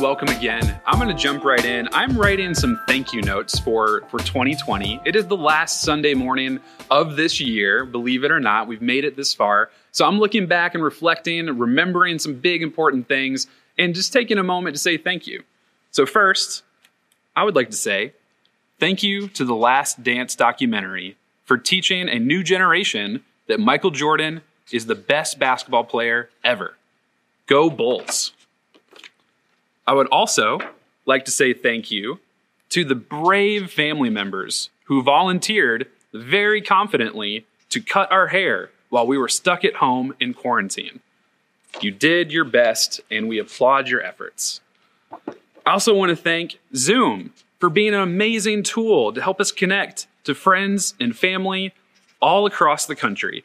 Welcome again. I'm going to jump right in. I'm writing some thank you notes for, for 2020. It is the last Sunday morning of this year. Believe it or not, we've made it this far. So I'm looking back and reflecting, remembering some big important things, and just taking a moment to say thank you. So, first, I would like to say thank you to the Last Dance documentary for teaching a new generation that Michael Jordan is the best basketball player ever. Go Bulls. I would also like to say thank you to the brave family members who volunteered very confidently to cut our hair while we were stuck at home in quarantine. You did your best, and we applaud your efforts. I also want to thank Zoom for being an amazing tool to help us connect to friends and family all across the country,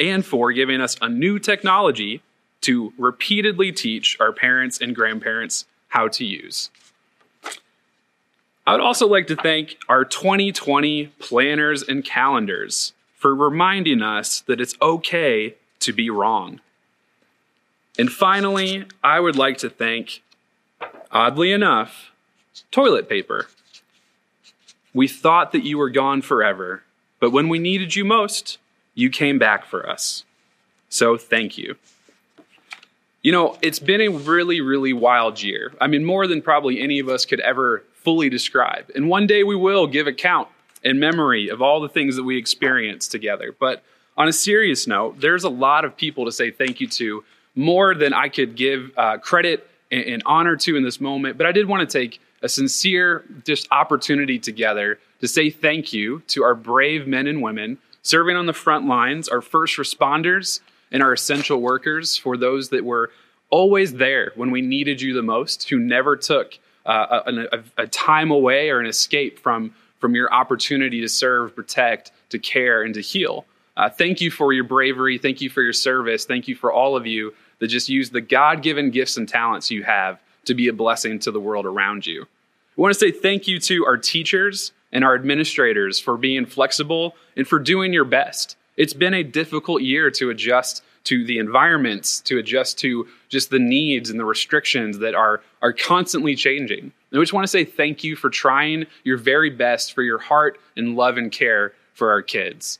and for giving us a new technology to repeatedly teach our parents and grandparents how to use. I would also like to thank our 2020 planners and calendars for reminding us that it's okay to be wrong. And finally, I would like to thank, oddly enough, toilet paper. We thought that you were gone forever, but when we needed you most, you came back for us. So thank you. You know, it's been a really, really wild year. I mean, more than probably any of us could ever fully describe. And one day we will give account and memory of all the things that we experienced together. But on a serious note, there's a lot of people to say thank you to, more than I could give uh, credit and, and honor to in this moment. But I did want to take a sincere just opportunity together to say thank you to our brave men and women serving on the front lines, our first responders, and our essential workers, for those that were always there when we needed you the most, who never took uh, a, a, a time away or an escape from, from your opportunity to serve, protect, to care, and to heal. Uh, thank you for your bravery. Thank you for your service. Thank you for all of you that just use the God given gifts and talents you have to be a blessing to the world around you. We want to say thank you to our teachers and our administrators for being flexible and for doing your best. It's been a difficult year to adjust to the environments, to adjust to just the needs and the restrictions that are, are constantly changing. And I just want to say thank you for trying your very best for your heart and love and care for our kids.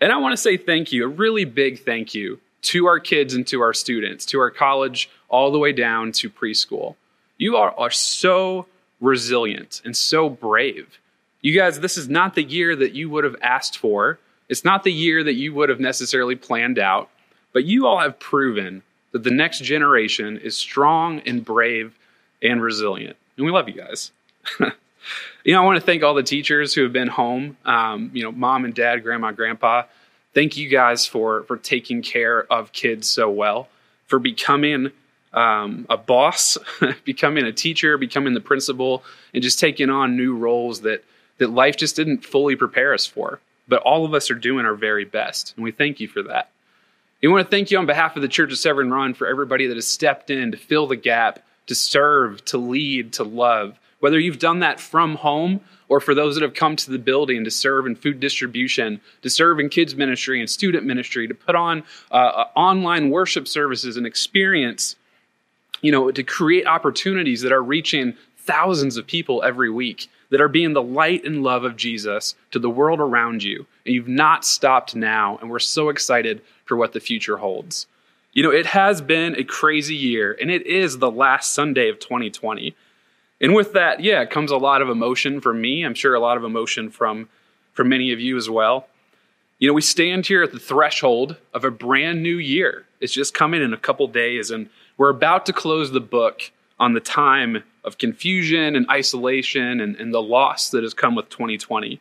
And I want to say thank you, a really big thank you to our kids and to our students, to our college, all the way down to preschool. You are, are so resilient and so brave. You guys, this is not the year that you would have asked for. It's not the year that you would have necessarily planned out, but you all have proven that the next generation is strong and brave and resilient. And we love you guys. you know, I want to thank all the teachers who have been home, um, you know, mom and dad, grandma, grandpa. Thank you guys for, for taking care of kids so well, for becoming um, a boss, becoming a teacher, becoming the principal, and just taking on new roles that that life just didn't fully prepare us for. But all of us are doing our very best, and we thank you for that. We want to thank you on behalf of the Church of Severn Run for everybody that has stepped in to fill the gap, to serve, to lead, to love. Whether you've done that from home or for those that have come to the building to serve in food distribution, to serve in kids ministry and student ministry, to put on uh, uh online worship services and experience, you know, to create opportunities that are reaching thousands of people every week that are being the light and love of Jesus to the world around you. And you've not stopped now. And we're so excited for what the future holds. You know, it has been a crazy year, and it is the last Sunday of 2020. And with that, yeah, comes a lot of emotion from me. I'm sure a lot of emotion from, from many of you as well. You know, we stand here at the threshold of a brand new year. It's just coming in a couple days, and we're about to close the book on the time of confusion and isolation and, and the loss that has come with 2020.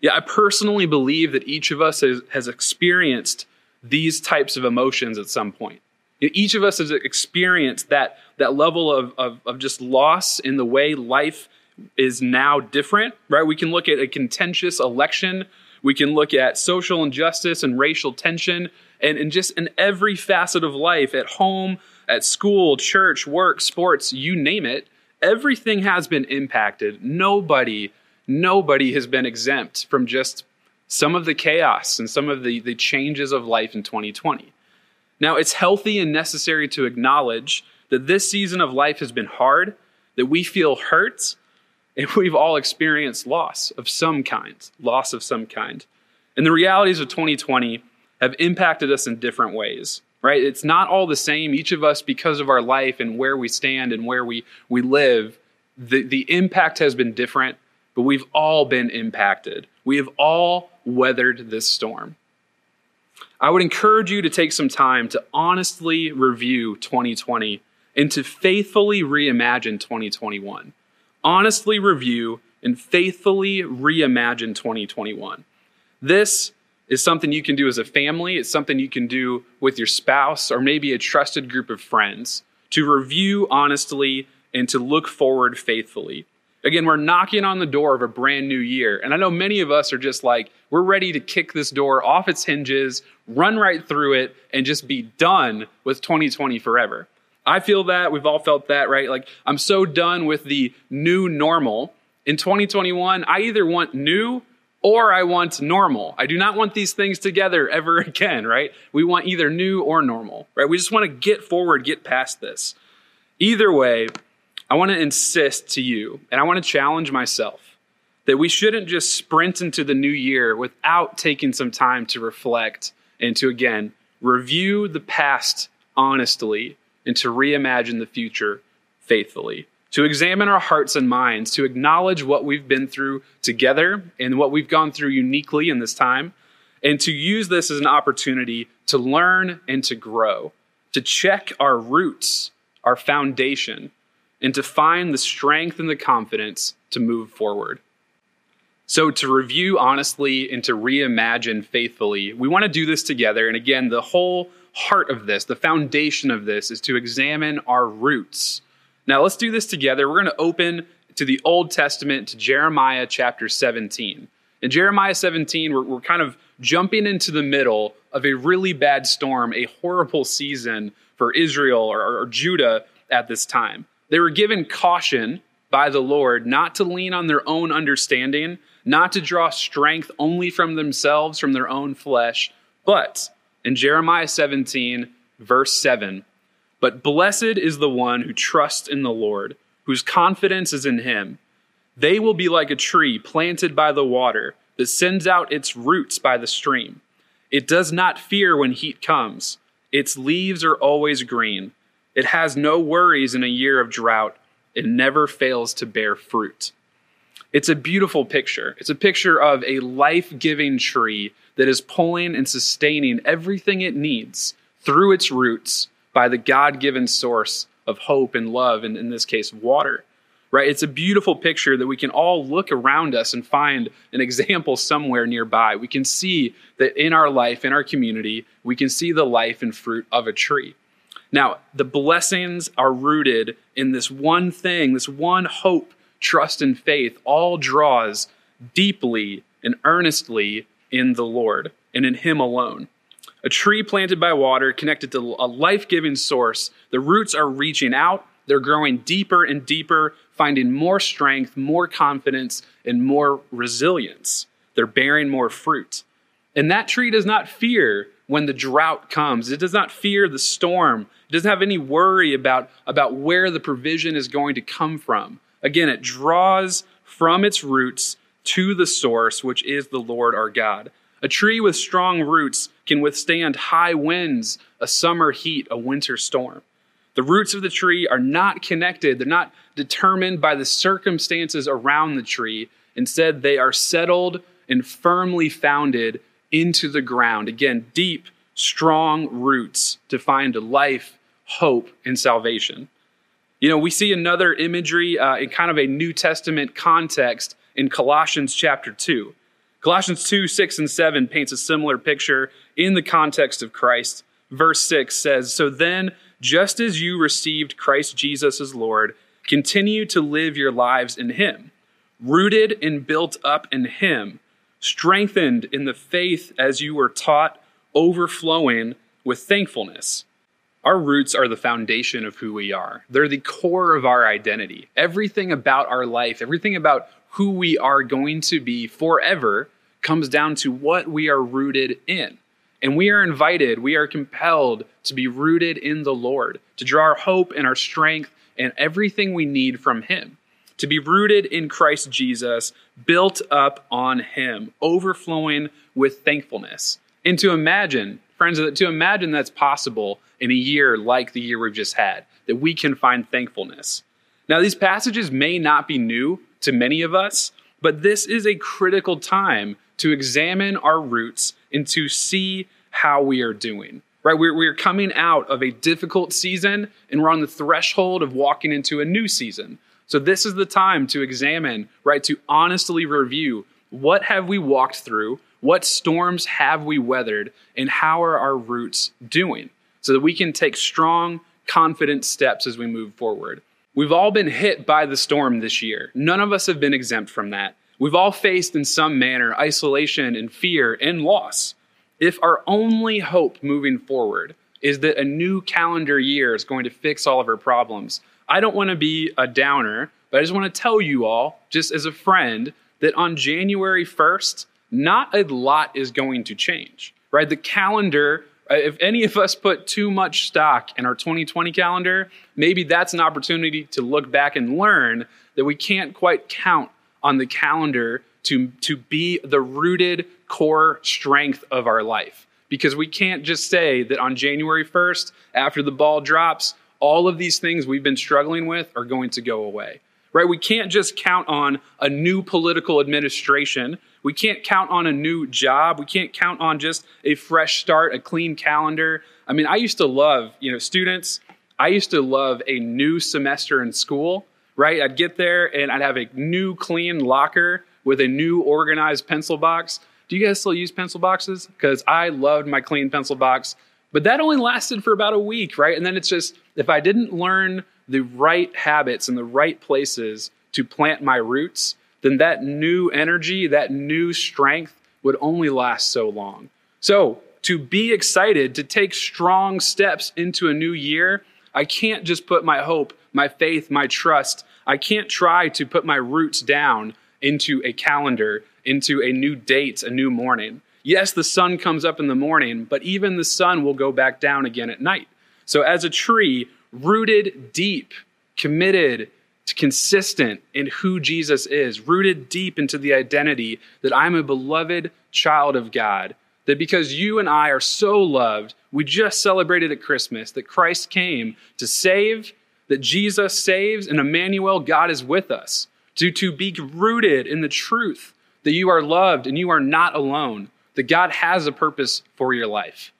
Yeah, I personally believe that each of us has, has experienced these types of emotions at some point. Each of us has experienced that, that level of, of, of just loss in the way life is now different, right? We can look at a contentious election. We can look at social injustice and racial tension and, and just in every facet of life at home, at school, church, work, sports, you name it, everything has been impacted. Nobody, nobody has been exempt from just some of the chaos and some of the, the changes of life in 2020. Now, it's healthy and necessary to acknowledge that this season of life has been hard, that we feel hurt, and we've all experienced loss of some kind, loss of some kind. And the realities of 2020 have impacted us in different ways, right? It's not all the same. Each of us, because of our life and where we stand and where we, we live, the, the impact has been different, but we've all been impacted. We have all weathered this storm. I would encourage you to take some time to honestly review 2020 and to faithfully reimagine 2021. Honestly review and faithfully reimagine 2021. This is something you can do as a family, it's something you can do with your spouse or maybe a trusted group of friends to review honestly and to look forward faithfully. Again, we're knocking on the door of a brand new year. And I know many of us are just like, we're ready to kick this door off its hinges, run right through it, and just be done with 2020 forever. I feel that. We've all felt that, right? Like, I'm so done with the new normal. In 2021, I either want new or I want normal. I do not want these things together ever again, right? We want either new or normal, right? We just want to get forward, get past this. Either way, I want to insist to you, and I want to challenge myself, that we shouldn't just sprint into the new year without taking some time to reflect and to, again, review the past honestly and to reimagine the future faithfully. To examine our hearts and minds, to acknowledge what we've been through together and what we've gone through uniquely in this time, and to use this as an opportunity to learn and to grow, to check our roots, our foundation, and to find the strength and the confidence to move forward. So, to review honestly and to reimagine faithfully, we want to do this together. And again, the whole heart of this, the foundation of this, is to examine our roots. Now, let's do this together. We're going to open to the Old Testament, to Jeremiah chapter 17. In Jeremiah 17, we're, we're kind of jumping into the middle of a really bad storm, a horrible season for Israel or, or Judah at this time. They were given caution by the Lord not to lean on their own understanding, not to draw strength only from themselves, from their own flesh, but in Jeremiah 17, verse 7, but blessed is the one who trusts in the Lord, whose confidence is in him. They will be like a tree planted by the water that sends out its roots by the stream. It does not fear when heat comes, its leaves are always green. It has no worries in a year of drought. It never fails to bear fruit. It's a beautiful picture. It's a picture of a life giving tree that is pulling and sustaining everything it needs through its roots by the God given source of hope and love, and in this case, water. Right? It's a beautiful picture that we can all look around us and find an example somewhere nearby. We can see that in our life, in our community, we can see the life and fruit of a tree. Now, the blessings are rooted in this one thing, this one hope, trust, and faith, all draws deeply and earnestly in the Lord and in Him alone. A tree planted by water, connected to a life giving source, the roots are reaching out, they're growing deeper and deeper, finding more strength, more confidence, and more resilience. They're bearing more fruit. And that tree does not fear when the drought comes. It does not fear the storm. It doesn't have any worry about, about where the provision is going to come from. Again, it draws from its roots to the source, which is the Lord our God. A tree with strong roots can withstand high winds, a summer heat, a winter storm. The roots of the tree are not connected, they're not determined by the circumstances around the tree. Instead, they are settled and firmly founded into the ground. Again, deep, strong roots to find life, hope, and salvation. You know, we see another imagery uh, in kind of a New Testament context in Colossians chapter 2. Colossians 2, 6, and 7 paints a similar picture in the context of Christ. Verse 6 says, So then, just as you received Christ Jesus as Lord, continue to live your lives in Him, rooted and built up in Him strengthened in the faith as you were taught, overflowing with thankfulness. Our roots are the foundation of who we are. They're the core of our identity. Everything about our life, everything about who we are going to be forever comes down to what we are rooted in. And we are invited, we are compelled to be rooted in the Lord, to draw our hope and our strength and everything we need from Him, to be rooted in Christ Jesus, built up on Him, overflowing with thankfulness. And to imagine, friends, to imagine that's possible in a year like the year we've just had, that we can find thankfulness. Now, these passages may not be new to many of us, but this is a critical time to examine our roots and to see how we are doing. Right? We're, we're coming out of a difficult season and we're on the threshold of walking into a new season. So this is the time to examine, right? To honestly review what have we walked through? What storms have we weathered? And how are our roots doing? So that we can take strong, confident steps as we move forward. We've all been hit by the storm this year. None of us have been exempt from that. We've all faced in some manner isolation and fear and loss. If our only hope moving forward is that a new calendar year is going to fix all of our problems, I don't want to be a downer, but I just want to tell you all, just as a friend, that on January 1st, not a lot is going to change, right? The calendar, Uh, if any of us put too much stock in our 2020 calendar, maybe that's an opportunity to look back and learn that we can't quite count on the calendar to, to be the rooted core strength of our life. Because we can't just say that on January 1st, after the ball drops, all of these things we've been struggling with are going to go away. Right? We can't just count on a new political administration. We can't count on a new job. We can't count on just a fresh start, a clean calendar. I mean, I used to love, you know, students, I used to love a new semester in school right? I'd get there and I'd have a new clean locker with a new organized pencil box. Do you guys still use pencil boxes? Because I loved my clean pencil box, but that only lasted for about a week, right? And then it's just, if I didn't learn the right habits and the right places to plant my roots, then that new energy, that new strength would only last so long. So, to be excited, to take strong steps into a new year, I can't just put my hope, my faith, my trust I can't try to put my roots down into a calendar, into a new date, a new morning. Yes, the sun comes up in the morning, but even the sun will go back down again at night. So, as a tree rooted deep, committed, to consistent in who Jesus is, rooted deep into the identity that I'm a beloved child of God, that because you and I are so loved, we just celebrated at Christmas that Christ came to save that Jesus saves and Emmanuel, God is with us. To, to be rooted in the truth that you are loved and you are not alone, that God has a purpose for your life.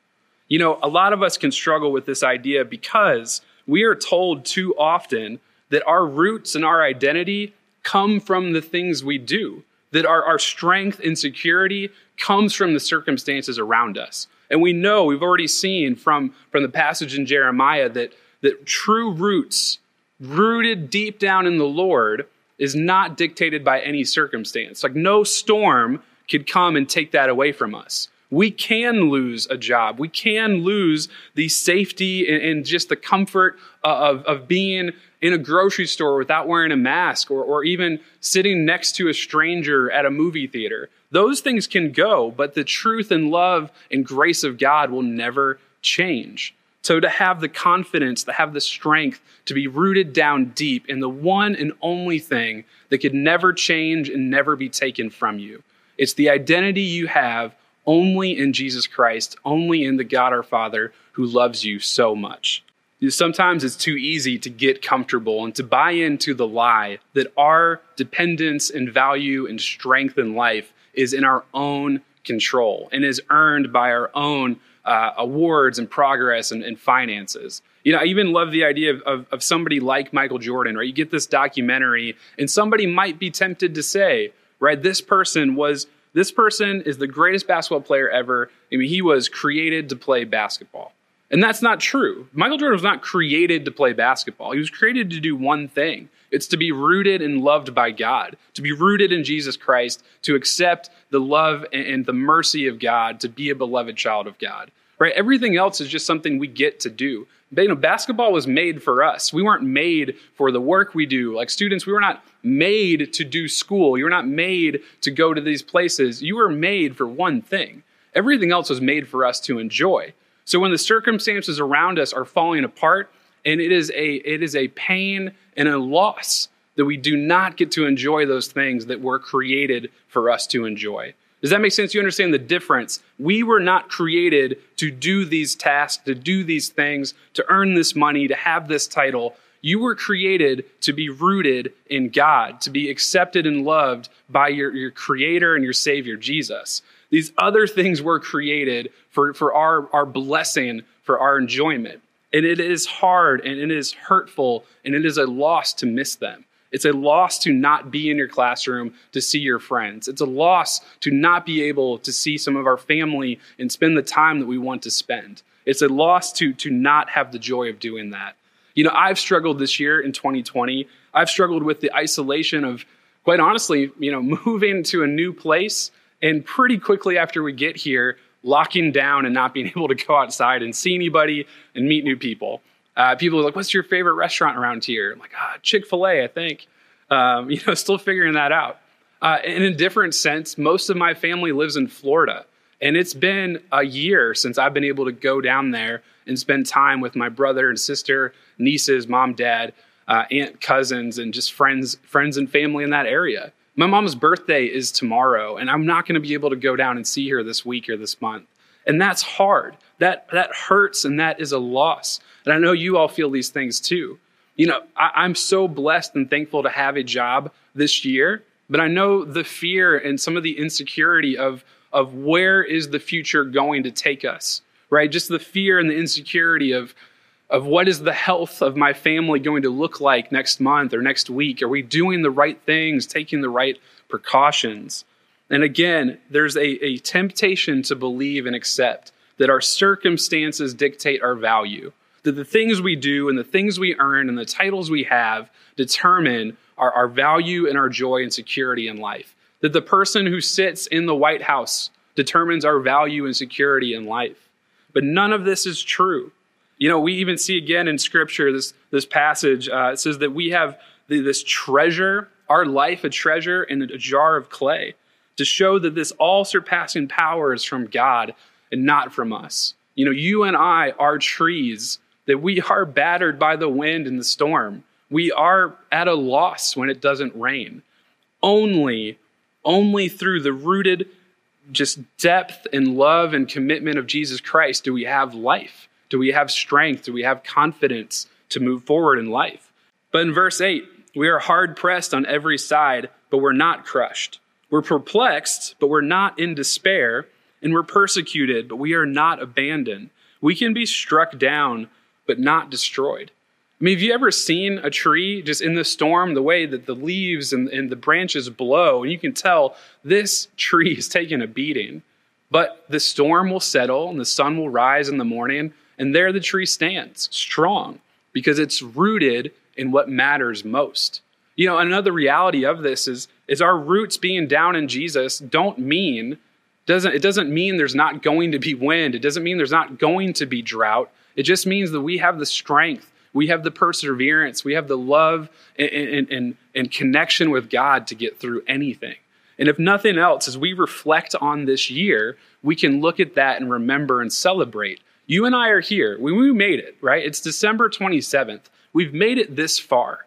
You know, a lot of us can struggle with this idea because we are told too often that our roots and our identity come from the things we do, that our, our strength and security comes from the circumstances around us. And we know, we've already seen from, from the passage in Jeremiah that that true roots, rooted deep down in the Lord, is not dictated by any circumstance. Like no storm could come and take that away from us. We can lose a job. We can lose the safety and, and just the comfort uh, of, of being in a grocery store without wearing a mask or, or even sitting next to a stranger at a movie theater. Those things can go, but the truth and love and grace of God will never change. So to have the confidence, to have the strength to be rooted down deep in the one and only thing that could never change and never be taken from you. It's the identity you have only in Jesus Christ, only in the God our Father who loves you so much. Sometimes it's too easy to get comfortable and to buy into the lie that our dependence and value and strength in life is in our own control and is earned by our own uh, awards and progress and, and, finances. You know, I even love the idea of, of, of somebody like Michael Jordan, right? You get this documentary, and somebody might be tempted to say, right, this person was this person is the greatest basketball player ever. I mean, he was created to play basketball. And that's not true. Michael Jordan was not created to play basketball. He was created to do one thing. It's to be rooted and loved by God, to be rooted in Jesus Christ, to accept the love and the mercy of God, to be a beloved child of God. Right? Everything else is just something we get to do. You know, basketball was made for us. We weren't made for the work we do. Like students, we were not made to do school. You were not made to go to these places. You were made for one thing. Everything else was made for us to enjoy. So when the circumstances around us are falling apart, and it is a it is a pain and a loss that we do not get to enjoy those things that were created for us to enjoy. Does that make sense? You understand the difference. We were not created to do these tasks, to do these things, to earn this money, to have this title. You were created to be rooted in God, to be accepted and loved by your, your creator and your savior, Jesus. These other things were created for, for our, our blessing, for our enjoyment. And it is hard and it is hurtful and it is a loss to miss them. It's a loss to not be in your classroom to see your friends. It's a loss to not be able to see some of our family and spend the time that we want to spend. It's a loss to, to not have the joy of doing that. You know, I've struggled this year in 2020. I've struggled with the isolation of, quite honestly, you know, moving to a new place and pretty quickly after we get here, locking down and not being able to go outside and see anybody and meet new people. Uh, people are like, "What's your favorite restaurant around here?" I'm like, ah, Chick Fil A, I think. Um, you know, still figuring that out. Uh, in a different sense, most of my family lives in Florida, and it's been a year since I've been able to go down there and spend time with my brother and sister, nieces, mom, dad, uh, aunt, cousins, and just friends, friends and family in that area. My mom's birthday is tomorrow, and I'm not going to be able to go down and see her this week or this month. And that's hard. That, that hurts and that is a loss. And I know you all feel these things too. You know, I, I'm so blessed and thankful to have a job this year, but I know the fear and some of the insecurity of, of where is the future going to take us, right? Just the fear and the insecurity of, of what is the health of my family going to look like next month or next week? Are we doing the right things, taking the right precautions? And again, there's a, a temptation to believe and accept that our circumstances dictate our value, that the things we do and the things we earn and the titles we have determine our, our value and our joy and security in life, that the person who sits in the White House determines our value and security in life. But none of this is true. You know, we even see again in Scripture this, this passage, uh, it says that we have the, this treasure, our life a treasure in a jar of clay to show that this all surpassing power is from God and not from us. You know, you and I are trees that we are battered by the wind and the storm. We are at a loss when it doesn't rain. Only, only through the rooted just depth and love and commitment of Jesus Christ do we have life. Do we have strength? Do we have confidence to move forward in life? But in verse 8, we are hard pressed on every side, but we're not crushed. We're perplexed, but we're not in despair, and we're persecuted, but we are not abandoned. We can be struck down, but not destroyed. I mean, have you ever seen a tree just in the storm, the way that the leaves and, and the branches blow, and you can tell this tree is taking a beating, but the storm will settle and the sun will rise in the morning, and there the tree stands strong because it's rooted in what matters most. You know, another reality of this is is our roots being down in Jesus don't mean doesn't it doesn't mean there's not going to be wind. It doesn't mean there's not going to be drought. It just means that we have the strength, we have the perseverance, we have the love and, and, and, and connection with God to get through anything. And if nothing else, as we reflect on this year, we can look at that and remember and celebrate. You and I are here. We, we made it, right? It's December 27th. We've made it this far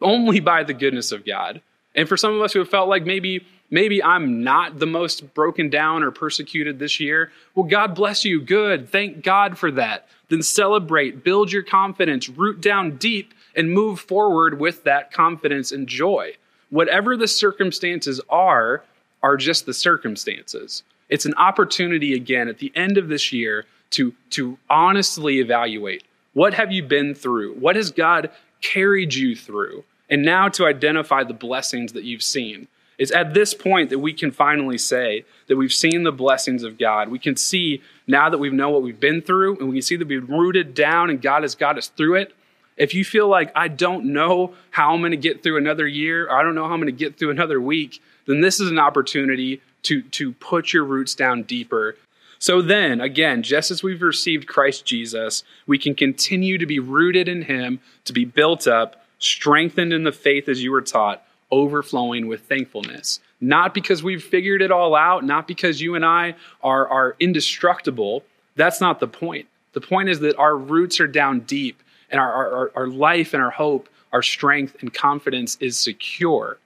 only by the goodness of God. And for some of us who have felt like maybe maybe I'm not the most broken down or persecuted this year, well God bless you. Good. Thank God for that. Then celebrate, build your confidence, root down deep and move forward with that confidence and joy. Whatever the circumstances are, are just the circumstances. It's an opportunity again at the end of this year to, to honestly evaluate what have you been through? What has God carried you through? And now to identify the blessings that you've seen. It's at this point that we can finally say that we've seen the blessings of God. We can see now that we know what we've been through, and we can see that we've rooted down and God has got us through it. If you feel like I don't know how I'm going to get through another year, or I don't know how I'm going to get through another week, then this is an opportunity to, to put your roots down deeper. So then, again, just as we've received Christ Jesus, we can continue to be rooted in Him, to be built up, strengthened in the faith as you were taught, overflowing with thankfulness. not because we've figured it all out, not because you and I are, are indestructible. That's not the point. The point is that our roots are down deep and our, our, our life and our hope, our strength and confidence is secure.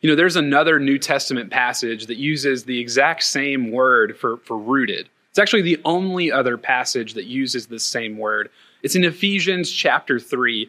You know, there's another New Testament passage that uses the exact same word for, for rooted. It's actually the only other passage that uses the same word. It's in Ephesians chapter 3,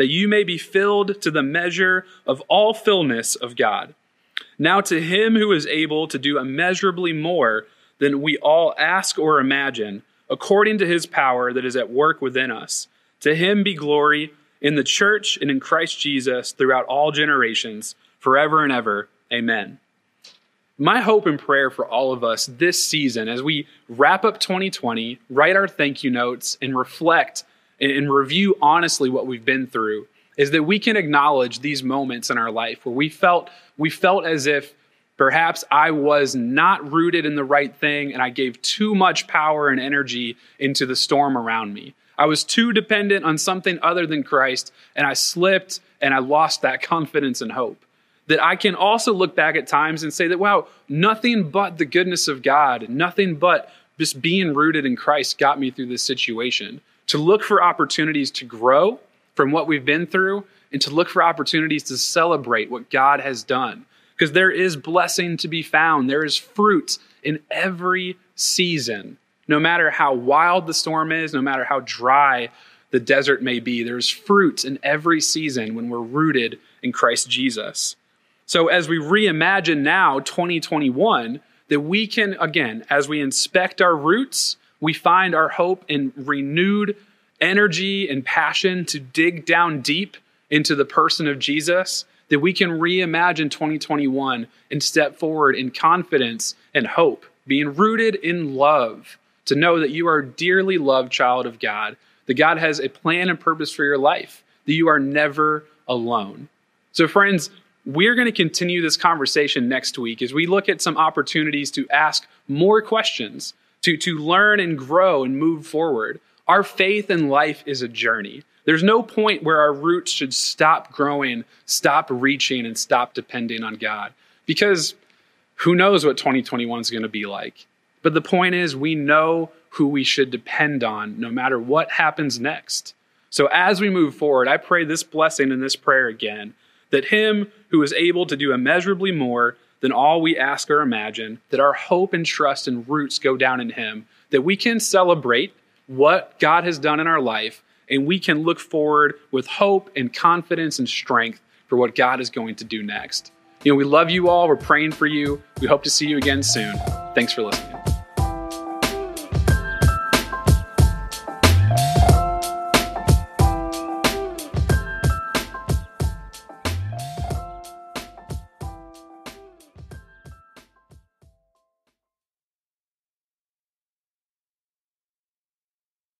that you may be filled to the measure of all fullness of God. Now, to him who is able to do immeasurably more than we all ask or imagine, according to his power that is at work within us, to him be glory in the church and in Christ Jesus throughout all generations, forever and ever. Amen my hope and prayer for all of us this season as we wrap up 2020, write our thank you notes, and reflect and review honestly what we've been through is that we can acknowledge these moments in our life where we felt we felt as if perhaps I was not rooted in the right thing and I gave too much power and energy into the storm around me. I was too dependent on something other than Christ and I slipped and I lost that confidence and hope that I can also look back at times and say that, wow, nothing but the goodness of God, nothing but just being rooted in Christ got me through this situation. To look for opportunities to grow from what we've been through and to look for opportunities to celebrate what God has done. Because there is blessing to be found, there is fruit in every season. No matter how wild the storm is, no matter how dry the desert may be, there's fruit in every season when we're rooted in Christ Jesus. So as we reimagine now 2021, that we can, again, as we inspect our roots, we find our hope in renewed energy and passion to dig down deep into the person of Jesus, that we can reimagine 2021 and step forward in confidence and hope, being rooted in love, to know that you are a dearly loved child of God, that God has a plan and purpose for your life, that you are never alone. So, friends, we're going to continue this conversation next week as we look at some opportunities to ask more questions, to, to learn and grow and move forward. Our faith in life is a journey. There's no point where our roots should stop growing, stop reaching, and stop depending on God. Because who knows what 2021 is going to be like. But the point is, we know who we should depend on no matter what happens next. So as we move forward, I pray this blessing and this prayer again that Him who is able to do immeasurably more than all we ask or imagine, that our hope and trust and roots go down in Him, that we can celebrate what God has done in our life, and we can look forward with hope and confidence and strength for what God is going to do next. You know, we love you all. We're praying for you. We hope to see you again soon. Thanks for listening.